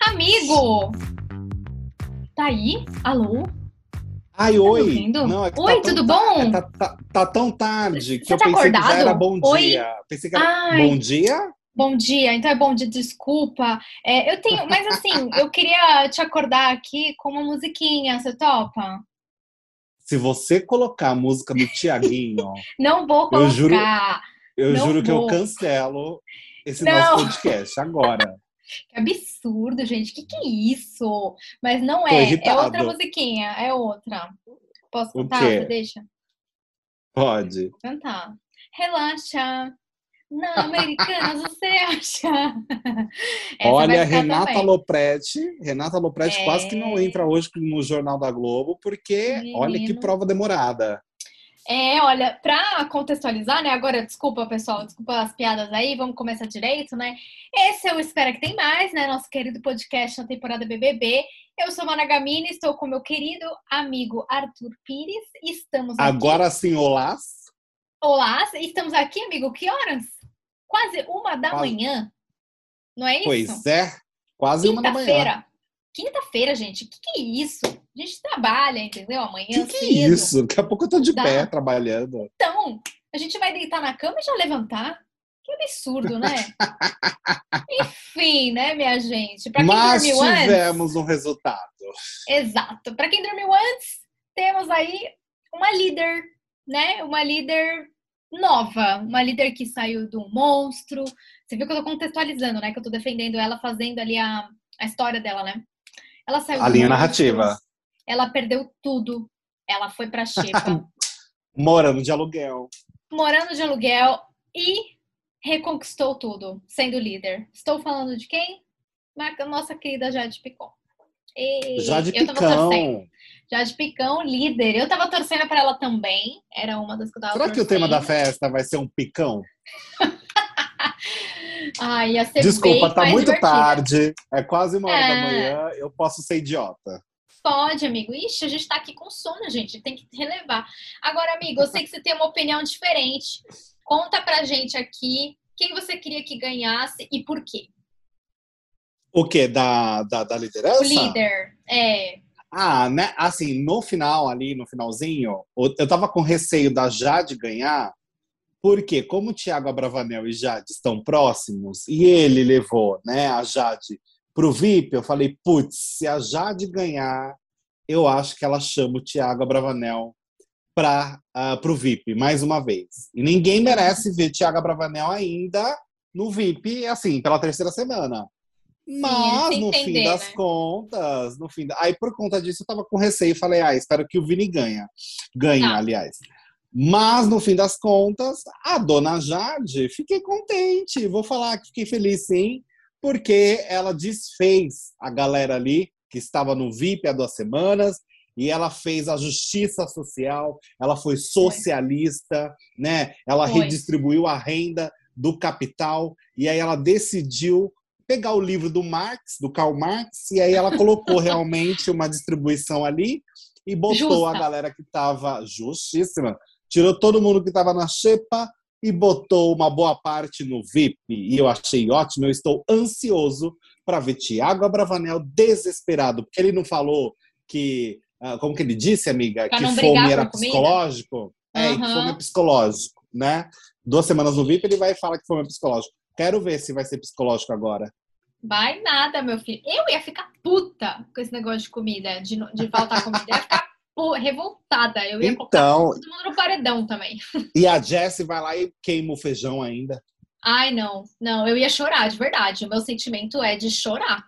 Amigo! Tá aí? Alô? Ai, Tá oi! Não, é que Oi, tá tudo bom? é, Tá, tá- tá tão tarde que Você eu tá pensei que já acordado? era bom Oi? dia. Pensei que era Ai. bom dia? Bom dia, então é bom dia, desculpa. É, eu tenho, mas assim, eu queria te acordar aqui com uma musiquinha, você topa? Se você colocar a música do Tiaguinho, Não vou Eu colocar. juro- eu juro que eu cancelo esse Não. nosso podcast agora. Que absurdo, gente. Que que é isso? Mas não é. É outra musiquinha, é outra. Posso cantar? Você deixa? Pode. Vou cantar. Relaxa. Na Americanas você acha? Olha, Renata também. Lopretti, Renata Lopretti É. quase que não entra hoje no Jornal da Globo, porque olha que Menino. prova demorada. É, olha, pra contextualizar, né? Agora, desculpa, pessoal, desculpa as piadas aí, vamos começar direito, né? Esse é o Espera Que Tem Mais, né? Nosso querido podcast na temporada BBB. Eu sou Mana Gamini, estou com meu querido amigo Arthur Pires. Estamos aqui. Agora sim, olá. Olá, estamos aqui, amigo, que horas? Quase uma da Quase. manhã. Não é isso? Pois é, quase uma da manhã. Quinta-feira. Quinta-feira, gente. O que, que é isso? A gente trabalha, entendeu? Amanhã Que que é cedo. isso? Daqui a pouco eu tô de Dá. pé trabalhando. Então, a gente vai deitar na cama e já levantar? Que absurdo, né? Enfim, né, minha gente? Pra quem Mas dormiu antes. tivemos um resultado. Exato. Pra quem dormiu antes, temos aí uma líder, né? Uma líder nova. Uma líder que saiu do monstro. Você viu que eu tô contextualizando, né? Que eu tô defendendo ela, fazendo ali a, a história dela, né? Ela saiu A linha monstro, narrativa. Ela perdeu tudo. Ela foi pra Xepa. Morando de aluguel. morando de aluguel e reconquistou tudo, sendo líder. Estou falando de quem? Nossa querida Jade Picon. E Jade eu tava torcendo. Picão. Jade Picão, líder. Eu tava torcendo para ela também. Era uma das que eu tava Será que o tema da torcendo. festa vai ser um picão? Ai, ia ser Desculpa, tá muito divertida. tarde. É quase uma hora da É. manhã. Eu posso ser idiota. Pode, amigo. Ixi, a gente tá aqui com sono, gente. Tem que relevar. Agora, amigo, eu sei que você tem uma opinião diferente. Conta pra gente aqui quem você queria que ganhasse e por quê. O quê? Da, da, da liderança? O líder. É. Ah, né? Assim, no final ali, no finalzinho, eu tava com receio da Jade ganhar, porque como o Thiago Abravanel e Jade estão próximos, e ele levou, né, a Jade pro VIP, eu falei, putz, se a Jade ganhar, eu acho que ela chama o Thiago Abravanel para pro VIP, mais uma vez. E ninguém merece ver Thiago Abravanel ainda no VIP, assim, pela terceira semana. Mas, sem no fim entender, das né? contas, no fim da... Aí, por conta disso, eu tava com receio. Falei, ah, espero que o Vini ganha. Ganhe, Tá. aliás. Mas, no fim das contas, a dona Jade, fiquei contente. Vou falar que fiquei feliz, sim. Porque ela desfez a galera ali, que estava no VIP há duas semanas. E ela fez a justiça social. Ela foi socialista, né? Ela Foi. redistribuiu a renda do capital. E aí ela decidiu pegar o livro do Marx, do Karl Marx, e aí ela colocou realmente uma distribuição ali e botou Justa. a galera que estava justíssima, tirou todo mundo que estava na xepa e botou uma boa parte no VIP. E eu achei ótimo, eu estou ansioso para ver Tiago Abravanel desesperado, porque ele não falou que, ah, como que ele disse, amiga, Pra que fome era comida? psicológico. É, e que fome é psicológico, né? Duas semanas no VIP ele vai falar que fome é psicológico. Quero ver se vai ser psicológico agora. Vai nada, meu filho. Eu ia ficar puta com esse negócio de comida, de, de faltar comida. Eu ia ficar revoltada. Eu ia colocar Então, todo mundo no paredão também. e a Jessie vai lá e queima o feijão ainda. Ai, não. Não, eu ia chorar, de verdade. O meu sentimento é de chorar.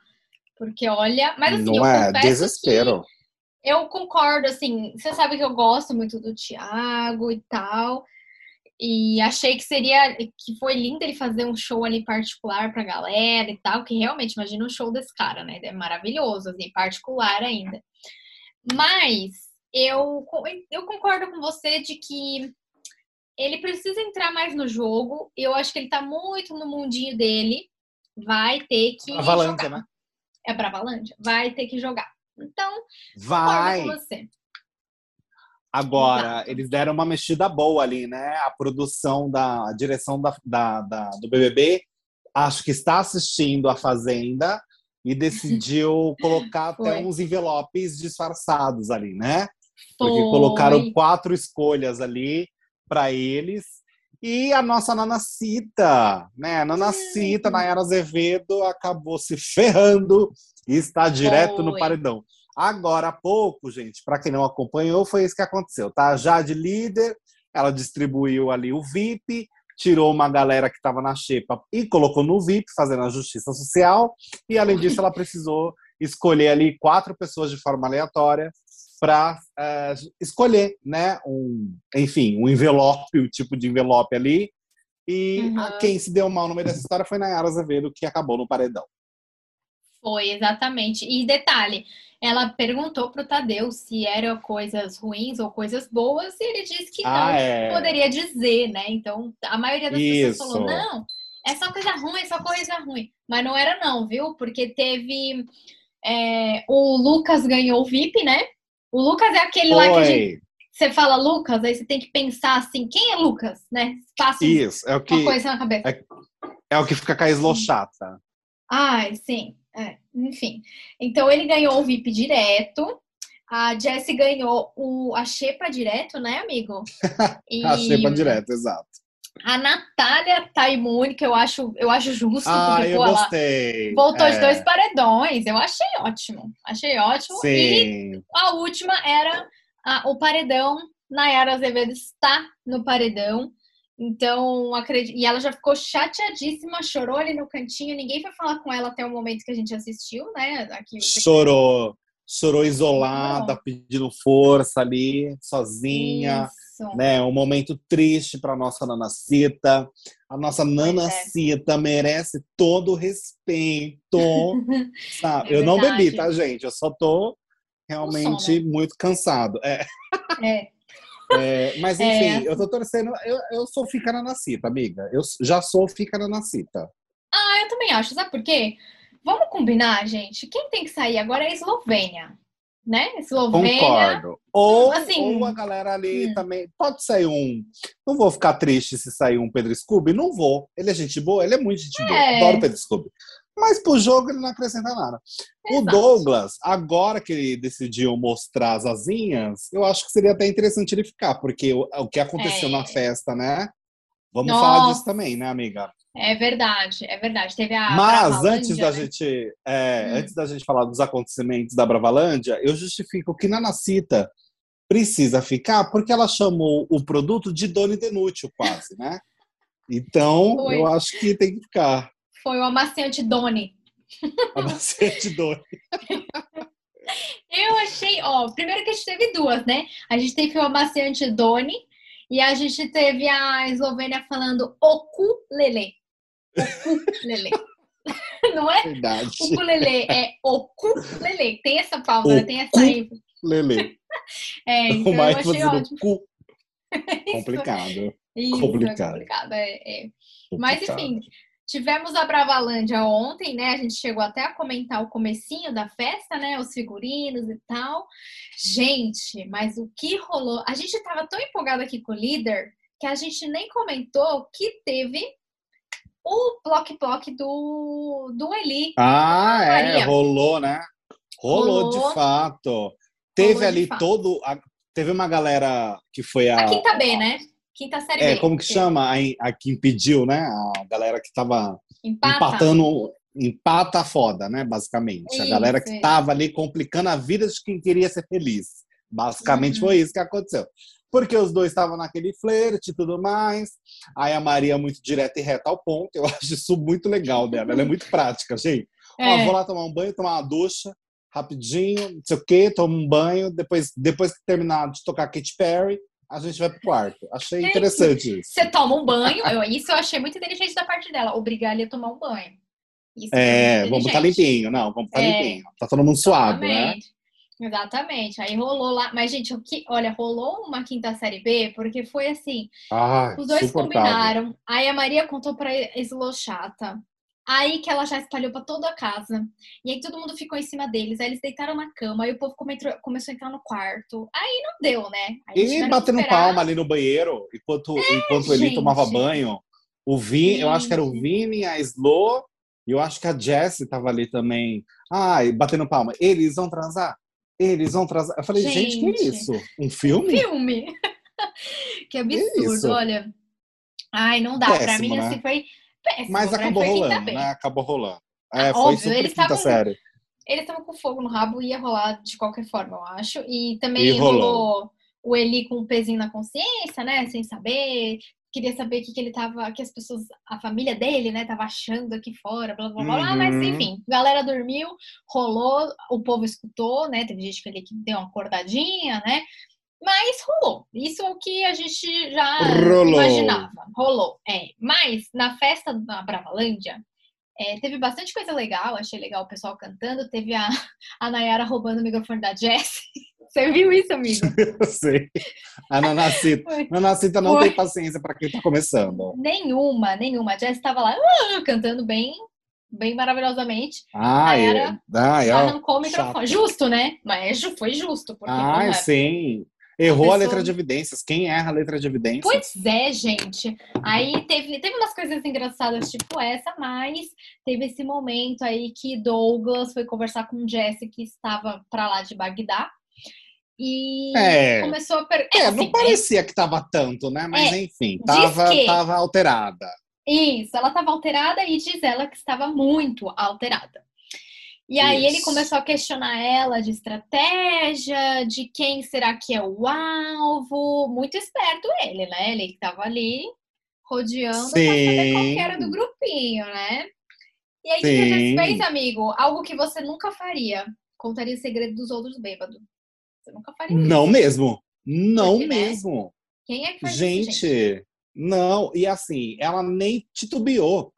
Porque, olha... Mas, assim, eu não é confesso desespero. eu concordo, assim... Você sabe que eu gosto muito do Thiago e tal. E achei que seria... Que foi lindo ele fazer um show ali particular pra galera e tal. Que realmente, imagina um show desse cara, né? É maravilhoso, assim, particular ainda. Mas eu, eu concordo com você de que ele precisa entrar mais no jogo. Eu acho que ele tá muito no mundinho dele. Vai ter que Avalândia, jogar. né? É pra Valândia? Vai ter que jogar. Então, Vai. concordo com você. Agora, Exato. eles deram uma mexida boa ali, né? A produção da a direção da, da- da- do BBB acho que está assistindo a Fazenda e decidiu colocar até uns envelopes disfarçados ali, né? Porque Foi. colocaram quatro escolhas ali para eles. E a nossa Nanacita, né? Nanacita, Hum. Nayara Azevedo, acabou se ferrando e está direto no Foi. paredão. Agora há pouco, gente, para quem não acompanhou, foi isso que aconteceu, tá? Já de líder, ela distribuiu ali o VIP, tirou uma galera que estava na xepa e colocou no VIP, fazendo a justiça social. E além disso, ela precisou escolher ali quatro pessoas de forma aleatória para escolher, né? Um, enfim, um envelope, o tipo de envelope ali. E Uhum. a- quem se deu mal no meio dessa história foi Nayara Azevedo, que acabou no paredão. Foi, exatamente. E detalhe, ela perguntou pro Tadeu se eram coisas ruins ou coisas boas, e ele disse que não Ah, é. poderia dizer, né? Então, a maioria das pessoas Isso. falou, não, é só coisa ruim, é só coisa ruim. Mas não era não, viu? Porque teve... é, o Lucas ganhou o VIP, né? O Lucas é aquele lá que a gente, você fala Lucas, aí você tem que pensar assim, quem é Lucas, né? Passa Isso, é o que, uma coisa na cabeça. é o que fica com a eslochata. Ai, sim. é, enfim. Então ele ganhou o VIP direto. A Jessie ganhou o, a Xepa direto, né, amigo? E A xepa direto, exato. A Natália tá imune, que eu acho, eu acho justo, Ah, porque eu pô, gostei. voltou é, de dois paredões. Eu achei ótimo. Achei ótimo. E Sim. a última era a- o paredão. Nayara Azevedo está no paredão. Então, acredito. E ela já ficou chateadíssima, chorou ali no cantinho. Ninguém foi falar com ela até o momento que a gente assistiu, né? Aqui, Chorou. Chorou isolada, pedindo força ali, sozinha. Isso. Né, um momento triste para nossa Nanacita. A nossa é. Nanacita merece todo o respeito. sabe? É eu não bebi, tá, gente? Eu só tô realmente muito cansado. É, É. é, mas É. enfim, eu tô torcendo. Eu, eu sou fica Nanacita, amiga. Eu já sou fica Nanacita. Ah, eu também acho. Sabe por quê? Vamos combinar, gente. Quem tem que sair agora é a Eslovênia. Né? Eslovênia. Concordo. Ou, assim, ou a galera ali hum. também. Pode sair um. Não vou ficar triste se sair um Pedro Scooby. Não vou. Ele é gente boa, ele é muito gente boa. É. Adoro o Pedro Scooby. Mas pro jogo ele não acrescenta nada. O Exato. Douglas, agora que ele decidiu mostrar as asinhas, eu acho que seria até interessante ele ficar, porque o, o que aconteceu É. na festa, né? Vamos Nossa. falar disso também, né, amiga? É verdade, é verdade. Teve a. Mas antes da né? gente, é, Hum. antes da gente falar dos acontecimentos da Bravalândia, eu justifico que Nanacita precisa ficar porque ela chamou o produto de Doni Denútil, quase, né? Então, Foi. eu acho que tem que ficar. Foi o amaciante Doni. A bastante Doni. Eu achei, ó, primeiro que a gente teve duas, né? A gente teve o amaciante Doni e a gente teve a Eslovênia falando okulele. Okulele. Não é Verdade. ukulele, é okulele. Tem essa né? tem essa ênfase. Lele. É, então o eu mais achei ótimo. cu. Complicado. Isso, complicado. é complicado. É, é. Mas complicado. enfim, tivemos a Bravalândia ontem, né? A gente chegou até a comentar o comecinho da festa, né? Os figurinos e tal. Gente, mas o que rolou? A gente tava tão empolgado aqui com o líder que a gente nem comentou que teve o bloque-bloque do, do Eli. Ah, é, rolou, né? Rolou, Rolou. de fato. Teve Rolou ali fato. todo. a- teve uma galera que foi a. A quinta B, né? Quinta série É, B. como que chama? A, a que impediu, né? A galera que tava Empata. empatando. Empata foda, né? Basicamente. a galera que Isso, tava ali complicando a vida de quem queria ser feliz. Basicamente Uhum. foi isso que aconteceu. Porque os dois estavam naquele flerte e tudo mais. Aí a Maria muito direta e reta ao ponto. Eu acho isso muito legal dela. Ela é muito prática, gente. Ó, É. vou lá tomar um banho, tomar uma ducha, rapidinho, não sei o quê, tomo um banho. Depois, depois que terminar de tocar Katy Perry, a gente vai pro quarto. Achei Gente, interessante isso. Você toma um banho, eu- isso eu achei muito inteligente da parte dela, obrigar ele a tomar um banho. Isso É, foi vamos estar limpinho. Não, vamos estar É. limpinho. Tá todo mundo suado, né? Exatamente. Aí rolou lá. Mas, gente, o que, olha, rolou uma quinta série B, porque foi assim: Ah, os dois combinaram. Aí a Maria contou pra Eslochata. Aí que ela já espalhou pra toda a casa. E aí todo mundo ficou em cima deles. Aí eles deitaram na cama. Aí o povo come- começou a entrar no quarto. Aí não deu, né? Aí E batendo palma ali no banheiro, enquanto, enquanto ele tomava banho. O Vini, eu acho que era o Vini, a Slo, e eu acho que a Jessie tava ali também. Ai, batendo palma. Eles vão transar? Eles vão transar? Eu falei, gente, gente que isso? Um filme? Um filme. que absurdo, que olha. Ai, não dá. Péssimo, pra mim, né? assim, foi péssimo. Mas acabou rolando, né? Acabou rolando. É, ah, foi óbvio, eles estavam série. Eles estavam com fogo no rabo, ia rolar de qualquer forma, eu acho. E também e rolou. rolou o Eli com um pezinho na consciência, né? Sem saber. Queria saber o que, que ele tava, que as pessoas, a família dele, né, tava achando aqui fora, blá blá blá. Uhum. mas enfim, galera dormiu, rolou, o povo escutou, né? Teve gente que deu uma acordadinha, né? Mas rolou. Isso é o que a gente já rolou. imaginava. Rolou. É. Mas na festa da Bravalândia, é, teve bastante coisa legal, achei legal o pessoal cantando. Teve a, a Nayara roubando o microfone da Jess. Você viu isso, amigo? Eu sei. A Nanacita. Nanacita não Foi. tem paciência para quem está começando. Nenhuma, nenhuma. A Jess estava lá uh, cantando bem, bem maravilhosamente. Ah, é. Ah, é. arrancou o microfone. Chato. Justo, né? Mas foi justo. Porque, ah, é, sim. Errou a, pessoa... a, letra de evidências. Quem erra a letra de evidências? Pois é, gente. Aí teve, teve umas coisas engraçadas, tipo essa, mas teve esse momento aí que Douglas foi conversar com Jesse, que estava para lá de Bagdá. E é, começou a per... É, assim, não parecia que tava tanto, né? Mas é, enfim, tava, que... tava alterada. Isso, ela estava alterada e diz ela que estava muito alterada. E aí Isso. ele começou a questionar ela de estratégia, de quem será que é o alvo. Muito esperto ele, né? Ele estava ali rodeando para saber qual era do grupinho, né? E aí o que a gente fez, amigo? Algo que você nunca faria. Contaria o segredo dos outros bêbados. Você nunca faria Não isso. mesmo. Não Porque, né? mesmo. Né? Quem é que faz gente, isso, gente? Não, e assim, ela nem titubeou.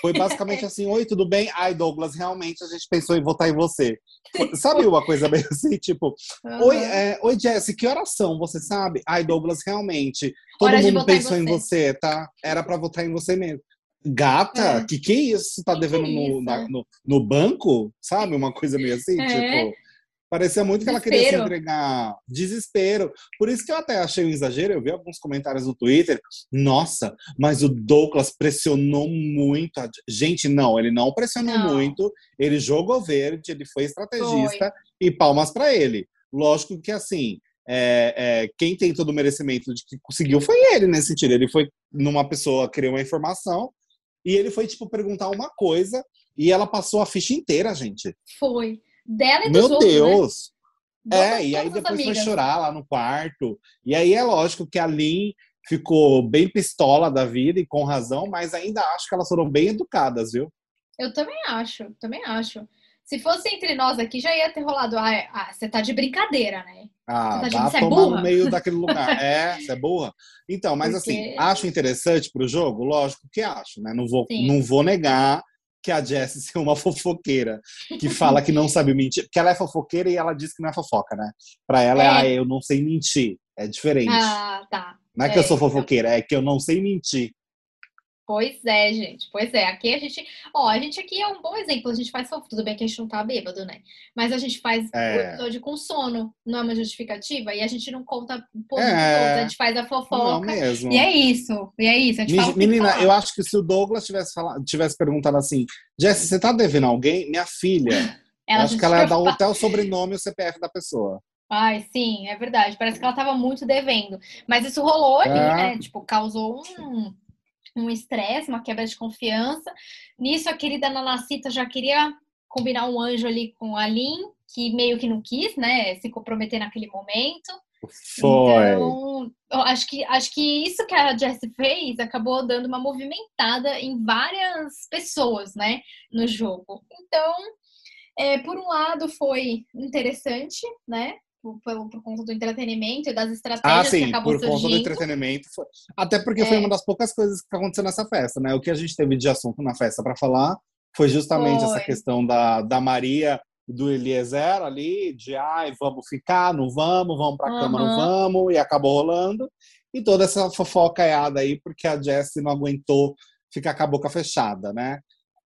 Foi basicamente assim: Oi, tudo bem? Ai, Douglas, realmente a gente pensou em votar em você. Sabe uma coisa meio assim, tipo, uhum. Oi, é, Oi, Jesse, que oração você sabe? Ai, Douglas, realmente. Todo Hora mundo pensou em você. em você. tá? Era para votar em você mesmo. Gata, é. que que é isso? Tá que devendo que é no, na, no, no, banco? Sabe? Uma coisa meio assim, é. tipo. Parecia muito que ela queria se entregar. Desespero. Por isso que eu até achei um exagero. Eu vi alguns comentários no Twitter. Nossa, mas o Douglas pressionou muito. A... Gente, não, ele não pressionou não. muito. Ele jogou verde, ele foi estrategista foi. e palmas para ele. Lógico que assim. É, é, quem tem todo o merecimento de que conseguiu foi ele nesse sentido. Ele foi numa pessoa querer uma informação e ele foi, tipo, perguntar uma coisa e ela passou a ficha inteira, gente. Foi dela e dos Meu outros, né? Deus! É, e aí depois foi chorar lá no quarto. E aí é lógico que a Lin ficou bem pistola da vida e com razão, mas ainda acho que elas foram bem educadas, viu? Eu também acho, também acho. Se fosse entre nós aqui, já ia ter rolado. Ah, é, ah você tá de brincadeira, né? Ah, você tá de, é é no meio daquele lugar. É, você é burra. Então, mas assim, Porque... assim, acho interessante pro jogo? Lógico que acho, né? Não vou, não vou negar que a Jessie ser uma fofoqueira que fala que não sabe mentir, porque ela é fofoqueira e ela diz que não é fofoca, né? Para ela é, é ah, eu não sei mentir, é diferente. Ah, tá. Não é, é que eu sou então. fofoqueira, é que eu não sei mentir. Pois é, gente. Pois é. Aqui a gente. Ó, a gente aqui é um bom exemplo. A gente faz fofoca. Tudo bem que a gente não tá bêbado, né? Mas a gente faz é. o episódio com sono. Não é uma justificativa. E a gente não conta por é. A gente faz a fofoca. Não mesmo. E é isso. E é isso. A gente fala Menina, eu acho que se o Douglas tivesse, falado, tivesse perguntado assim: Jess, você tá devendo alguém? Minha filha. Ela acho que ela ia dar até o sobrenome e o CPF da pessoa. Ai, sim, é verdade. Parece que ela tava muito devendo. Mas isso rolou ali, é. né? Tipo, causou um um estresse, uma quebra de confiança. Nisso, a querida Nanacita já queria combinar um anjo ali com a Lin, que meio que não quis, né, se comprometer naquele momento. Foi. Então, acho que, acho que isso que a Jessie fez acabou dando uma movimentada em várias pessoas, né, no jogo. Então, é, por um lado, foi interessante, né, por, por, conta do entretenimento e das estratégias ah, sim, que acabou por surgindo. conta do entretenimento. Foi... Até porque é. foi uma das poucas coisas que aconteceu nessa festa, né? O que a gente teve de assunto na festa para falar foi justamente foi. essa questão da, da Maria do Eliezer ali, de ai, vamos ficar, não vamos, vamos pra uhum. cama, não vamos, e acabou rolando. E toda essa fofocaiada aí, porque a Jessie não aguentou ficar com a boca fechada, né?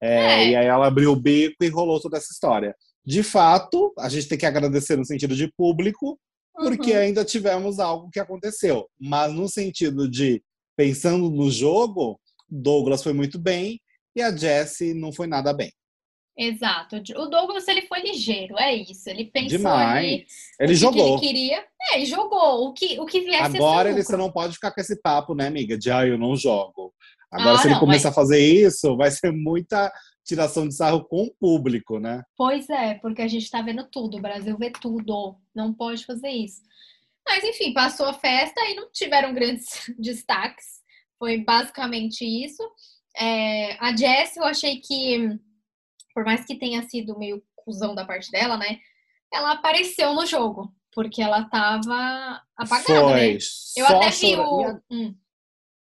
É, é. E aí ela abriu o bico e rolou toda essa história de fato, a gente tem que agradecer no sentido de público, porque uhum. ainda tivemos algo que aconteceu. Mas no sentido de pensando no jogo, Douglas foi muito bem e a Jessie não foi nada bem. Exato. O Douglas ele foi ligeiro, é isso. Ele pensou Demais. ali Ele o jogou. que ele queria. É, ele jogou. O que, o que viesse Agora ele você não pode ficar com esse papo, né, amiga? De ah, eu não jogo. Agora, Ah, se ele não, começar a fazer isso, vai ser muita tiração de sarro com o público, né? Pois é, porque a gente tá vendo tudo, o Brasil vê tudo, não pode fazer isso. Mas enfim, passou a festa e não tiveram grandes destaques, foi basicamente isso. É, a Jess, eu achei que, por mais que tenha sido meio cuzão da parte dela, né, ela apareceu no jogo, porque ela tava apagada, Foi. né? Eu Só até vi chorando. o. Hum.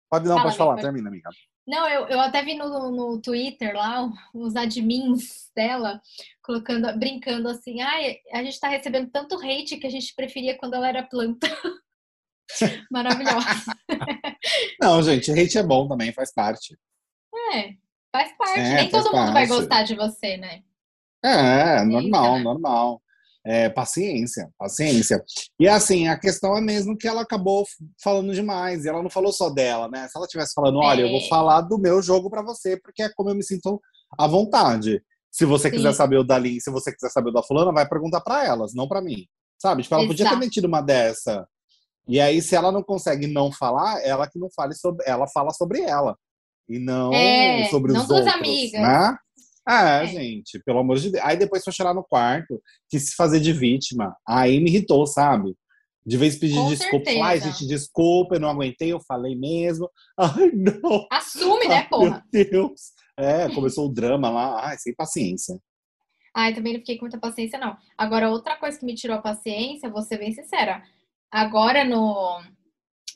Pode não, Fala, pode falar, amiga. termina, amiga. Não, eu, eu até vi no, no Twitter lá os admins dela colocando, brincando assim, ai, a gente tá recebendo tanto hate que a gente preferia quando ela era planta. Maravilhosa. Não, gente, hate é bom também, faz parte. É, faz parte. É, Nem faz todo mundo vai parte. gostar de você, né? É, normal, né? normal. É, paciência, paciência. E assim, a questão é mesmo que ela acabou falando demais. E ela não falou só dela, né? Se ela tivesse falando, olha, eu vou É. falar do meu jogo pra você, porque é como eu me sinto à vontade. Se você Sim. quiser saber o da Lin, se você quiser saber o da fulana, vai perguntar pra elas, não pra mim. Sabe? Tipo, ela podia ter Exato. metido uma dessa. E aí, se ela não consegue não falar, ela que não fale sobre. Ela fala sobre ela. E não É, sobre não os outros. amigas. Né? É, É. gente, pelo amor de Deus. Aí depois foi chorar no quarto, quis se fazer de vítima. Aí me irritou, sabe? De vez pedir Com desculpa, falar, ai, certeza. gente, desculpa, eu não aguentei, eu falei mesmo. Ai, não. Assume, né, Ai, porra? Meu Deus. É, começou o drama lá. Ai, sem paciência. Ai, também não fiquei com muita paciência, não. Agora, outra coisa que me tirou a paciência, vou ser bem sincera. Agora no.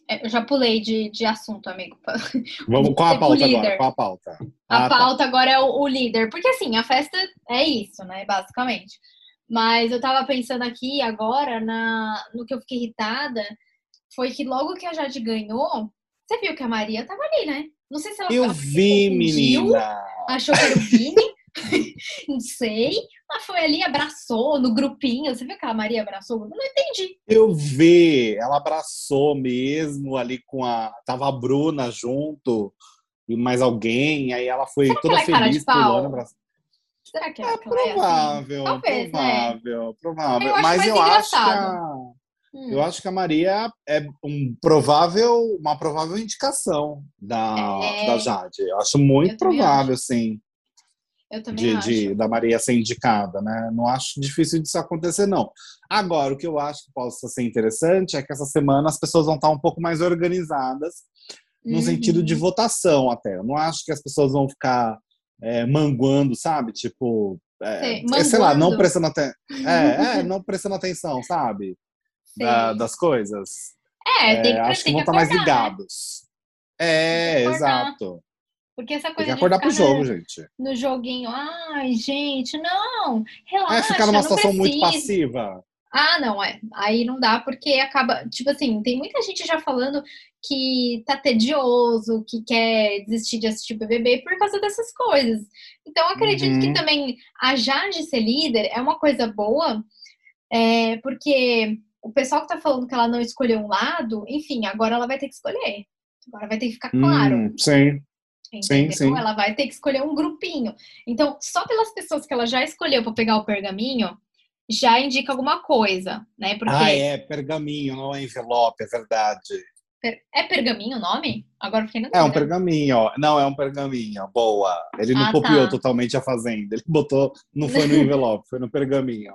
É, Eu já pulei de, de assunto, amigo. Vamos, qual a pauta agora? Qual a pauta? A Ah, tá. pauta agora é o, o líder. Porque assim, a festa é isso, né? Basicamente. Mas eu tava pensando aqui agora na, no que eu fiquei irritada foi que logo que a Jade ganhou, você viu que a Maria tava ali, né? Não sei se ela, Eu vi, menina. achou que era o Vini. não sei. Ela foi ali, abraçou no grupinho. Você viu que a Maria abraçou? Eu não entendi. Eu vi. Ela abraçou mesmo ali com a. Tava a Bruna junto e mais alguém. Aí ela foi Será toda é cara de feliz pau? pulando. Abraçando. Será que, É que ela é assim? provável, Talvez, né? provável, provável. Eu acho Mas eu acho que a, engraçado. Hum. eu acho que a Maria é um provável, uma provável indicação da, É. da Jade. Eu acho muito Eu provável, sim, Eu também de, acho. de- da Maria ser indicada, né? Não acho difícil disso acontecer, não. Agora, o que eu acho que possa ser interessante é que essa semana as pessoas vão estar um pouco mais organizadas no Uhum. sentido de votação até. Eu não acho que as pessoas vão ficar é, manguando, sabe? Tipo, é, Sei, é, sei lá, não prestando atenção. É, é, não prestando atenção, sabe? Da- das coisas. É, tem que, É, acho que vão estar mais acordar, né? ligados. É, exato. Porque essa Tem coisa que de acordar pro ficar jogo, no, gente. no joguinho, ai, gente, não, relaxa, É ficar numa situação muito precisa. passiva. Ah, não, é. Aí não dá, porque acaba, tipo assim, tem muita gente já falando que tá tedioso, que quer desistir de assistir BBB por causa dessas coisas. Então, eu acredito Uhum. que também a Jade ser líder é uma coisa boa, é, porque o pessoal que tá falando que ela não escolheu um lado, enfim, agora ela vai ter que escolher. Agora vai ter que ficar claro. Hum, sim. Entendeu? sim. Ela vai ter que escolher um grupinho. Então, só pelas pessoas que ela já escolheu para pegar o pergaminho, já indica alguma coisa, né? Porque Ah, é, pergaminho, não é envelope, é verdade. per- é pergaminho o nome? Agora eu fiquei na É um pergaminho, ó. Não, é um pergaminho, boa. Ele não Ah, copiou tá. totalmente a fazenda. Ele botou, não foi no envelope, foi no pergaminho.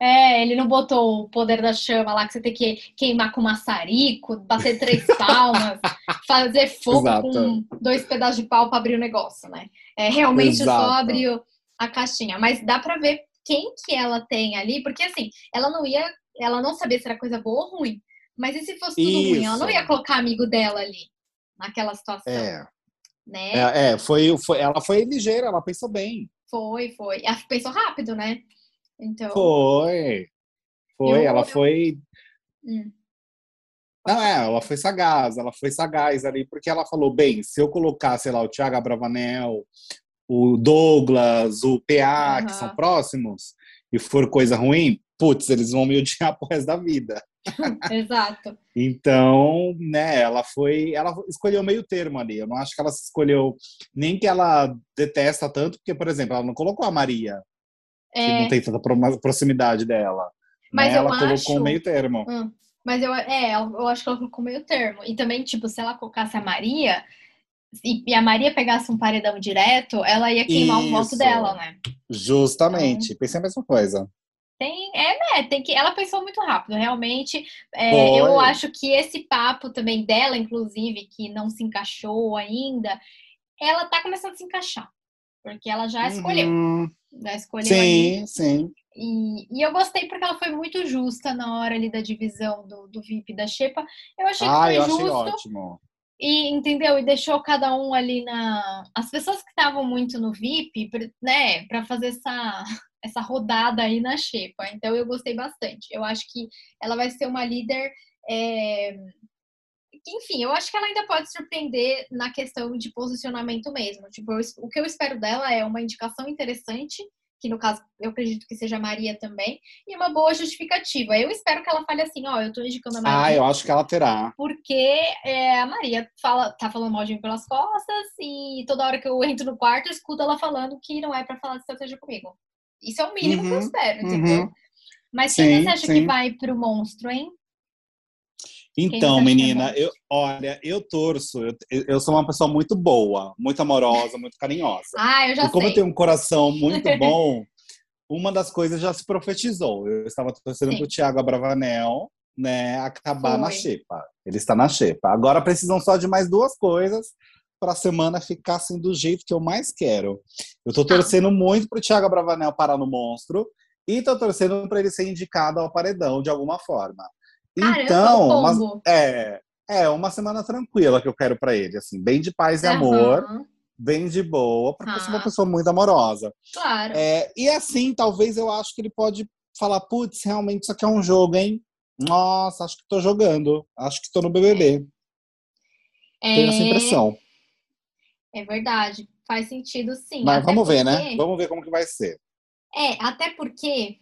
É, ele não botou o poder da chama lá que você tem que queimar com maçarico, bater três palmas, fazer fogo Exato. com dois pedaços de pau para abrir o negócio, né? É realmente só Exato. abrir o- a caixinha. Mas dá para ver quem que ela tem ali, porque assim, ela não ia, ela não sabia se era coisa boa ou ruim. Mas e se fosse tudo ruim? Ela não Isso. ia colocar amigo dela ali, naquela situação, É, né? é, é, foi, foi, ela foi ligeira, ela pensou bem. Foi, foi. Ela pensou rápido, né? Então. Foi. Foi, Eu- ela eu- foi. Hum. Não, é, ela foi sagaz, ela foi sagaz ali, porque ela falou: bem, se eu colocar, sei lá, o Thiago Abravanel, o Douglas, o PA, que são próximos, e for coisa ruim, putz, eles vão me odiar pro resto da vida. Exato. Então, né, ela foi. Ela escolheu meio termo ali. Eu não acho que ela escolheu nem que ela detesta tanto, porque, por exemplo, ela não colocou a Maria, é... que não tem tanta proximidade dela. Mas né? ela acho... colocou meio termo. Hum. Mas eu, é, eu acho que ela colocou meio termo. E também, tipo, se ela colocasse a Maria, e, e a Maria pegasse um paredão direto, ela ia queimar Isso. o voto dela, né? Justamente. Então, Pensei a mesma coisa. Tem, é, né? Tem que, ela pensou muito rápido, realmente. É, eu acho que esse papo também dela, inclusive, que não se encaixou ainda, ela tá começando a se encaixar. Porque ela já escolheu. Uhum. Já escolheu. Sim, ali. sim. E, e, eu gostei porque ela foi muito justa na hora ali da divisão do, do VIP da Xepa. Eu achei que ah, foi eu justo. Ótimo. E entendeu? E deixou cada um ali na. As pessoas que estavam muito no VIP, né, para fazer essa, essa rodada aí na Xepa. Então eu gostei bastante. Eu acho que ela vai ser uma líder. É... Enfim, eu acho que ela ainda pode surpreender na questão de posicionamento mesmo. Tipo, eu, o que eu espero dela é uma indicação interessante que no caso eu acredito que seja Maria também, e uma boa justificativa. Eu espero que ela fale assim, ó, oh, eu tô indicando a Maria. Ah, eu acho que ela terá. Porque é, a Maria fala, tá falando mal de mim pelas costas, e toda hora que eu entro no quarto, eu escuto ela falando que não é para falar de estratégia comigo. Isso é o mínimo uhum, que eu uhum, espero, entendeu? Uhum. Mas sim, quem você acha sim. que vai pro monstro, hein? Então, menina, eu, olha, eu torço. Eu, eu sou uma pessoa muito boa, muito amorosa, muito carinhosa. Ah, eu já e como sei. eu tenho um coração muito bom, uma das coisas já se profetizou. Eu estava torcendo Sim. pro Thiago Abravanel, né, acabar Foi. na xepa. Ele está na xepa. Agora precisam só de mais duas coisas para a semana ficar assim do jeito que eu mais quero. Eu tô tá. torcendo ah. muito pro Thiago Abravanel parar no monstro e tô torcendo para ele ser indicado ao paredão de alguma forma. Caramba, então, uma, é, é uma semana tranquila que eu quero para ele, assim, bem de paz e uhum. amor, bem de boa, porque ah. eu sou uma ah. pessoa muito amorosa. Claro. É, e assim, talvez eu acho que ele pode falar, putz, realmente isso aqui é um jogo, hein? Nossa, acho que tô jogando, acho que tô no BBB. É... Tenho essa impressão. É verdade, faz sentido sim. Mas até vamos ver, né? Vamos ver como que vai ser. É, até porque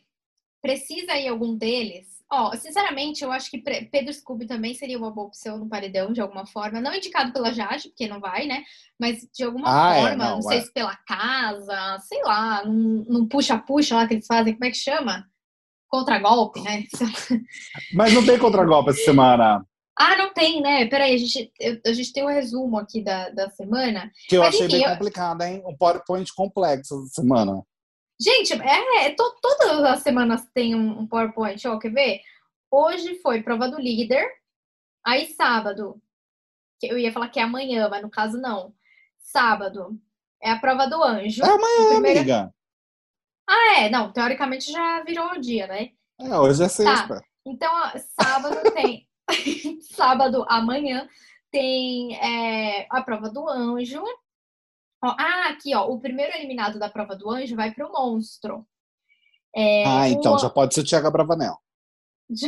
precisa ir algum deles Ó, oh, sinceramente, eu acho que Pedro Scooby também seria uma boa opção no paredão, de alguma forma. Não indicado pela Jade, porque não vai, né? Mas de alguma ah, é, forma, é, não, não sei é. se pela casa, sei lá, num puxa-puxa lá que eles fazem, como é que chama? Contra-golpe, né? Mas não tem contra-golpe essa semana. Ah, não tem, né? Peraí, a gente, a gente tem um resumo aqui da, da semana. Que eu Mas, achei enfim, bem eu... complicado, hein? Um PowerPoint complexo essa semana. Gente, é, é to, todas as semanas tem um, um PowerPoint, ó, quer ver? Hoje foi prova do líder, aí sábado, que eu ia falar que é amanhã, mas no caso não. Sábado é a prova do anjo. É amanhã, primeira... amiga. Ah, é, não, teoricamente já virou o dia, né? É, hoje é sexta. Tá. Então, sábado tem. sábado, amanhã, tem é, a prova do anjo, ah, aqui, ó. O primeiro eliminado da prova do anjo vai para o monstro. É, ah, então o... já pode ser o Thiago Bravanel.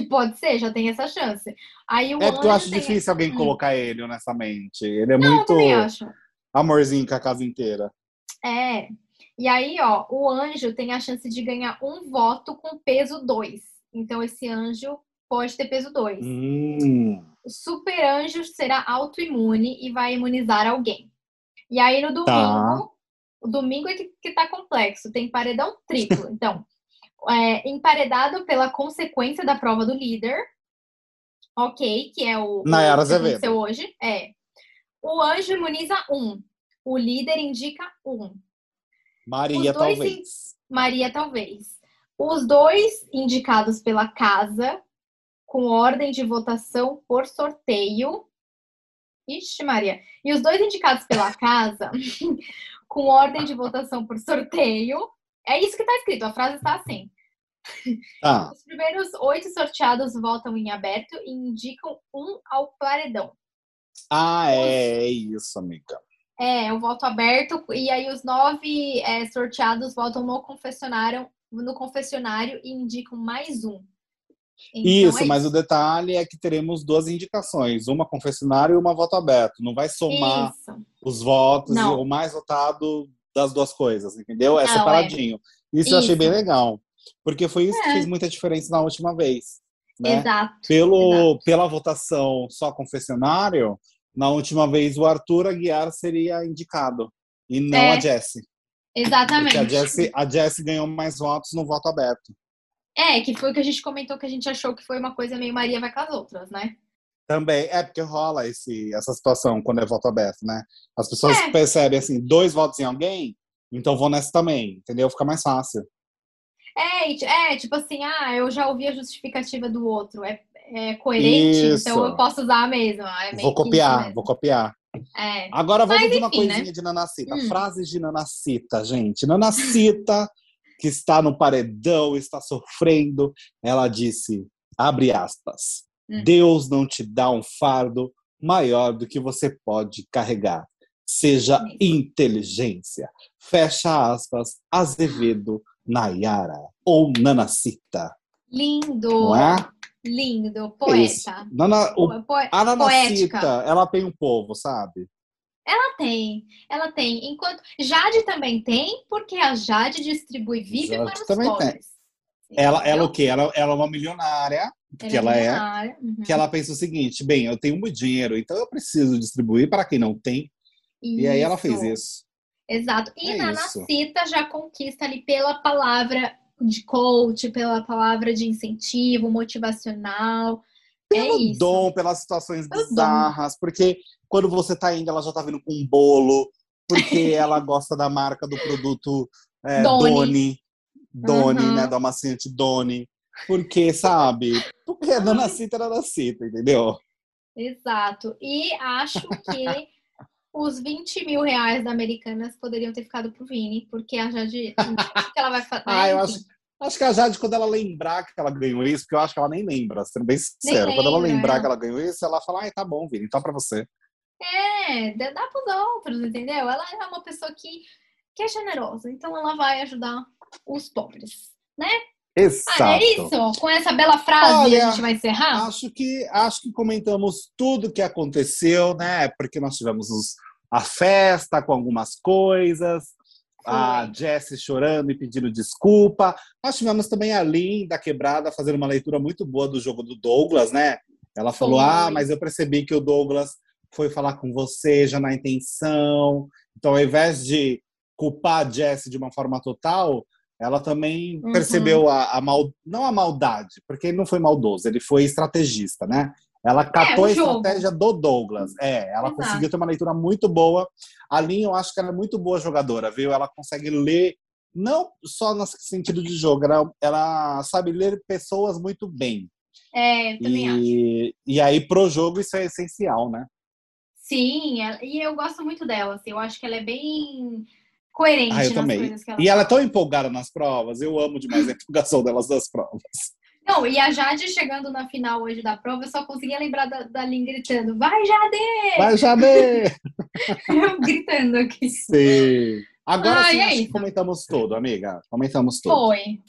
Pode ser, já tem essa chance. Aí o é porque eu acho difícil alguém hum. colocar ele honestamente. Ele é Não, muito amorzinho com a casa inteira. É. E aí, ó, o anjo tem a chance de ganhar um voto com peso 2. Então, esse anjo pode ter peso 2. Hum. O super anjo será autoimune e vai imunizar alguém. E aí no tá. domingo, tá. o domingo é que, que tá complexo, tem paredão triplo. Então, é, emparedado pela consequência da prova do líder, ok, que é o, Nayara o que aconteceu hoje. É. O anjo imuniza um, o líder indica um. Maria, talvez. In... Maria, talvez. Os dois indicados pela casa, com ordem de votação por sorteio, Ixi, Maria. E os dois indicados pela casa, com ordem de votação por sorteio. É isso que está escrito, a frase está assim. Ah. Os primeiros oito sorteados votam em aberto e indicam um ao paredão. Ah, é, é isso, amiga. É, o voto aberto, e aí os nove é, sorteados votam no confessionário, no confessionário e indicam mais um. Então, isso, é mas isso. o detalhe é que teremos duas indicações, uma confessionário e uma voto aberto. Não vai somar isso. os votos Não. e o mais votado das duas coisas, entendeu? É Não, é. separadinho. É. Isso, isso, eu achei bem legal, porque foi isso é. que fez muita diferença na última vez. Né? Exato. Pelo, exato. Pela votação só confessionário, na última vez o Arthur Aguiar seria indicado e não É. a Jessie. Exatamente. Porque a Jessie, a Jessie ganhou mais votos no voto aberto. É, que foi o que a gente comentou que a gente achou que foi uma coisa meio Maria vai com as outras, né? Também, é porque rola esse, essa situação quando é voto aberto, né? As pessoas É. percebem assim, dois votos em alguém, então vou nessa também, entendeu? Fica mais fácil. É, é, tipo assim, ah, eu já ouvi a justificativa do outro. É, é coerente, Isso. então eu posso usar a mesma. É vou copiar, vou copiar. É. Agora vamos Mas de uma enfim, coisinha né? de Nanacita. Hum. Frases de Nanacita, gente. Nanacita, que está no paredão, está sofrendo, ela disse, abre aspas, Hum. Deus não te dá um fardo maior do que você pode carregar. Seja inteligência. Fecha aspas, Azevedo, Nayara ou Nanacita. Lindo. Não é? Lindo. Poeta. Nana, o, Po- a Nanacita, poética. ela tem um povo, sabe? Ela tem, ela tem. Enquanto Jade também tem, porque a Jade distribui Jade para os também tem. pobres. Ela, ela o quê? Ela, ela é uma milionária, que ela é, milionária, uhum. que ela pensa o seguinte, bem, eu tenho muito dinheiro, então eu preciso distribuir para quem não tem. E aí ela fez isso. Exato. E É na isso. Nacita já conquista ali pela palavra de coach, pela palavra de incentivo motivacional. é Pelo isso. dom, pelas situações Pelo dom. bizarras, porque quando você tá indo, ela já tá vindo com um bolo, porque ela gosta da marca do produto é, Doni. Doni, Doni, Uhum. né, do amaciante Doni. Porque, sabe? Porque a Dona Cita era da Cita, entendeu? Exato. E acho que os 20 mil reais da Americanas poderiam ter ficado pro Vini, porque a Jade. O que ela vai fazer? Ah, eu acho, acho que a Jade, quando ela lembrar que ela ganhou isso, porque eu acho que ela nem lembra, sendo bem sincero. quando ela lembra, lembrar é. que ela ganhou isso, ela fala, ai, tá bom, Vini, então pra você. É, dá dá pros outros, entendeu? Ela é uma pessoa que, que é generosa, então ela vai ajudar os pobres. Exato. Ah, é isso? Com essa bela frase Olha, a gente vai encerrar? Acho que, acho que comentamos tudo que aconteceu, né? Porque nós tivemos os- a festa com algumas coisas, a. Jessie chorando e pedindo desculpa. Nós tivemos também a Lin da Quebrada fazendo uma leitura muito boa do jogo do Douglas, né? Ela falou: Foi. Ah, mas eu percebi que o Douglas foi falar com você já na intenção. Então, ao invés de culpar a Jessie de uma forma total, ela também Uhum. percebeu a, a mal, não a maldade, porque ele não foi maldoso, ele foi estrategista, né? Ela catou o a estratégia do Douglas. É, ela Exato. conseguiu ter uma leitura muito boa. A Lin, eu acho que ela é muito boa jogadora, viu? Ela consegue ler, não só no sentido de jogo, ela, ela sabe ler pessoas muito bem. É, eu também acho. E, e aí, pro jogo, isso é essencial, né? Sim, ela- e eu gosto muito dela, assim, eu acho que ela é bem coerente Ah, eu nas também. coisas que ela E ela é tão empolgada nas provas, eu amo demais a empolgação delas das provas. Não, e a Jade chegando na final hoje da prova, eu só conseguia lembrar da, da Lin gritando, vai Jade! Vai, Jade! Eu gritando aqui. Sim. Agora Ah, sim, é acho que comentamos tudo, amiga. Comentamos tudo. Foi.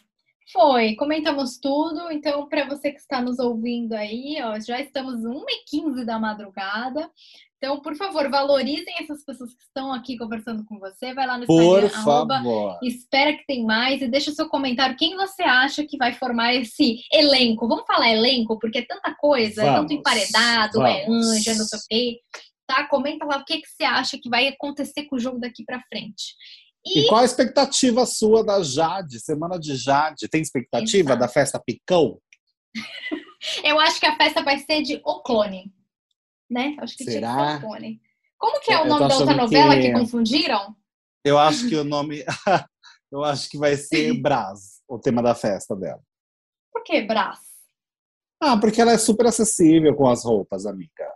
Foi, comentamos tudo. Então, para você que está nos ouvindo aí, ó, já estamos 1h15 da madrugada. Então, por favor, valorizem essas pessoas que estão aqui conversando com você. Vai lá no Por Instagram, arroba. Espera que tem mais e deixa o seu comentário. Quem você acha que vai formar esse elenco? Vamos falar elenco, porque é tanta coisa, é tanto Vamos, emparedado, é vamos. anja, não sei o quê. Tá? Comenta lá o que, que você acha que vai acontecer com o jogo daqui pra frente. E qual a expectativa sua da Jade? Semana de Jade. Tem expectativa Exato. da festa Picão? Eu acho que a festa vai ser de O Clone. Né? Acho que Será? tinha que ser O Clone. Como que é o nome da outra novela que... que- confundiram? Eu acho que o nome. eu acho que vai ser Brás, o tema da festa dela. Por que Brás? Ah, porque ela é super acessível com as roupas, amiga.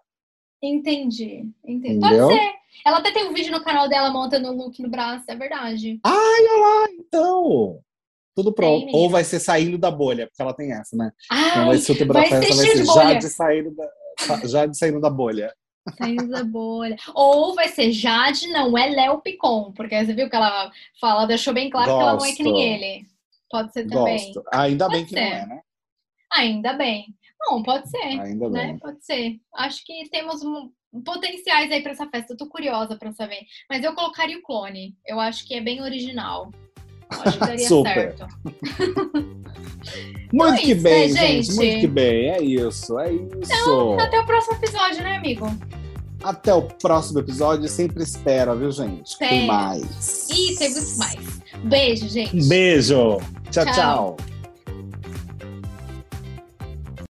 Entendi. Entendi. Entendeu? Pode ser. Ela até tem um vídeo no canal dela montando o look no braço, é verdade. Então, tudo pronto. menina. Ou vai ser saindo da bolha, porque ela tem essa, né? Ai, vai ser o tema da vai festa, ser vai ser de bolha. Jade saindo da, Jade saindo da bolha. Saindo da bolha. Ou vai ser Jade, não é Léo Picon, porque você viu que ela fala, deixou bem claro que ela não é que nem Gosto. ele. Pode ser também. Gosto. Ainda Pode bem que não ser. é, né? Ainda bem. Não, pode ser, Ainda né? bem. Pode ser. Acho que temos um- potenciais aí pra essa festa. Eu tô curiosa pra saber. Mas eu colocaria o clone. Eu acho que é bem original. Acho que daria Super. certo. Muito então, que isso, bem, né, gente? Muito que bem. É isso, é isso. Então, até o próximo episódio, né, amigo? Até o próximo episódio. Sempre espera, viu, gente? Tem mais. E tem muito mais. Beijo, gente. Beijo. tchau. tchau. tchau.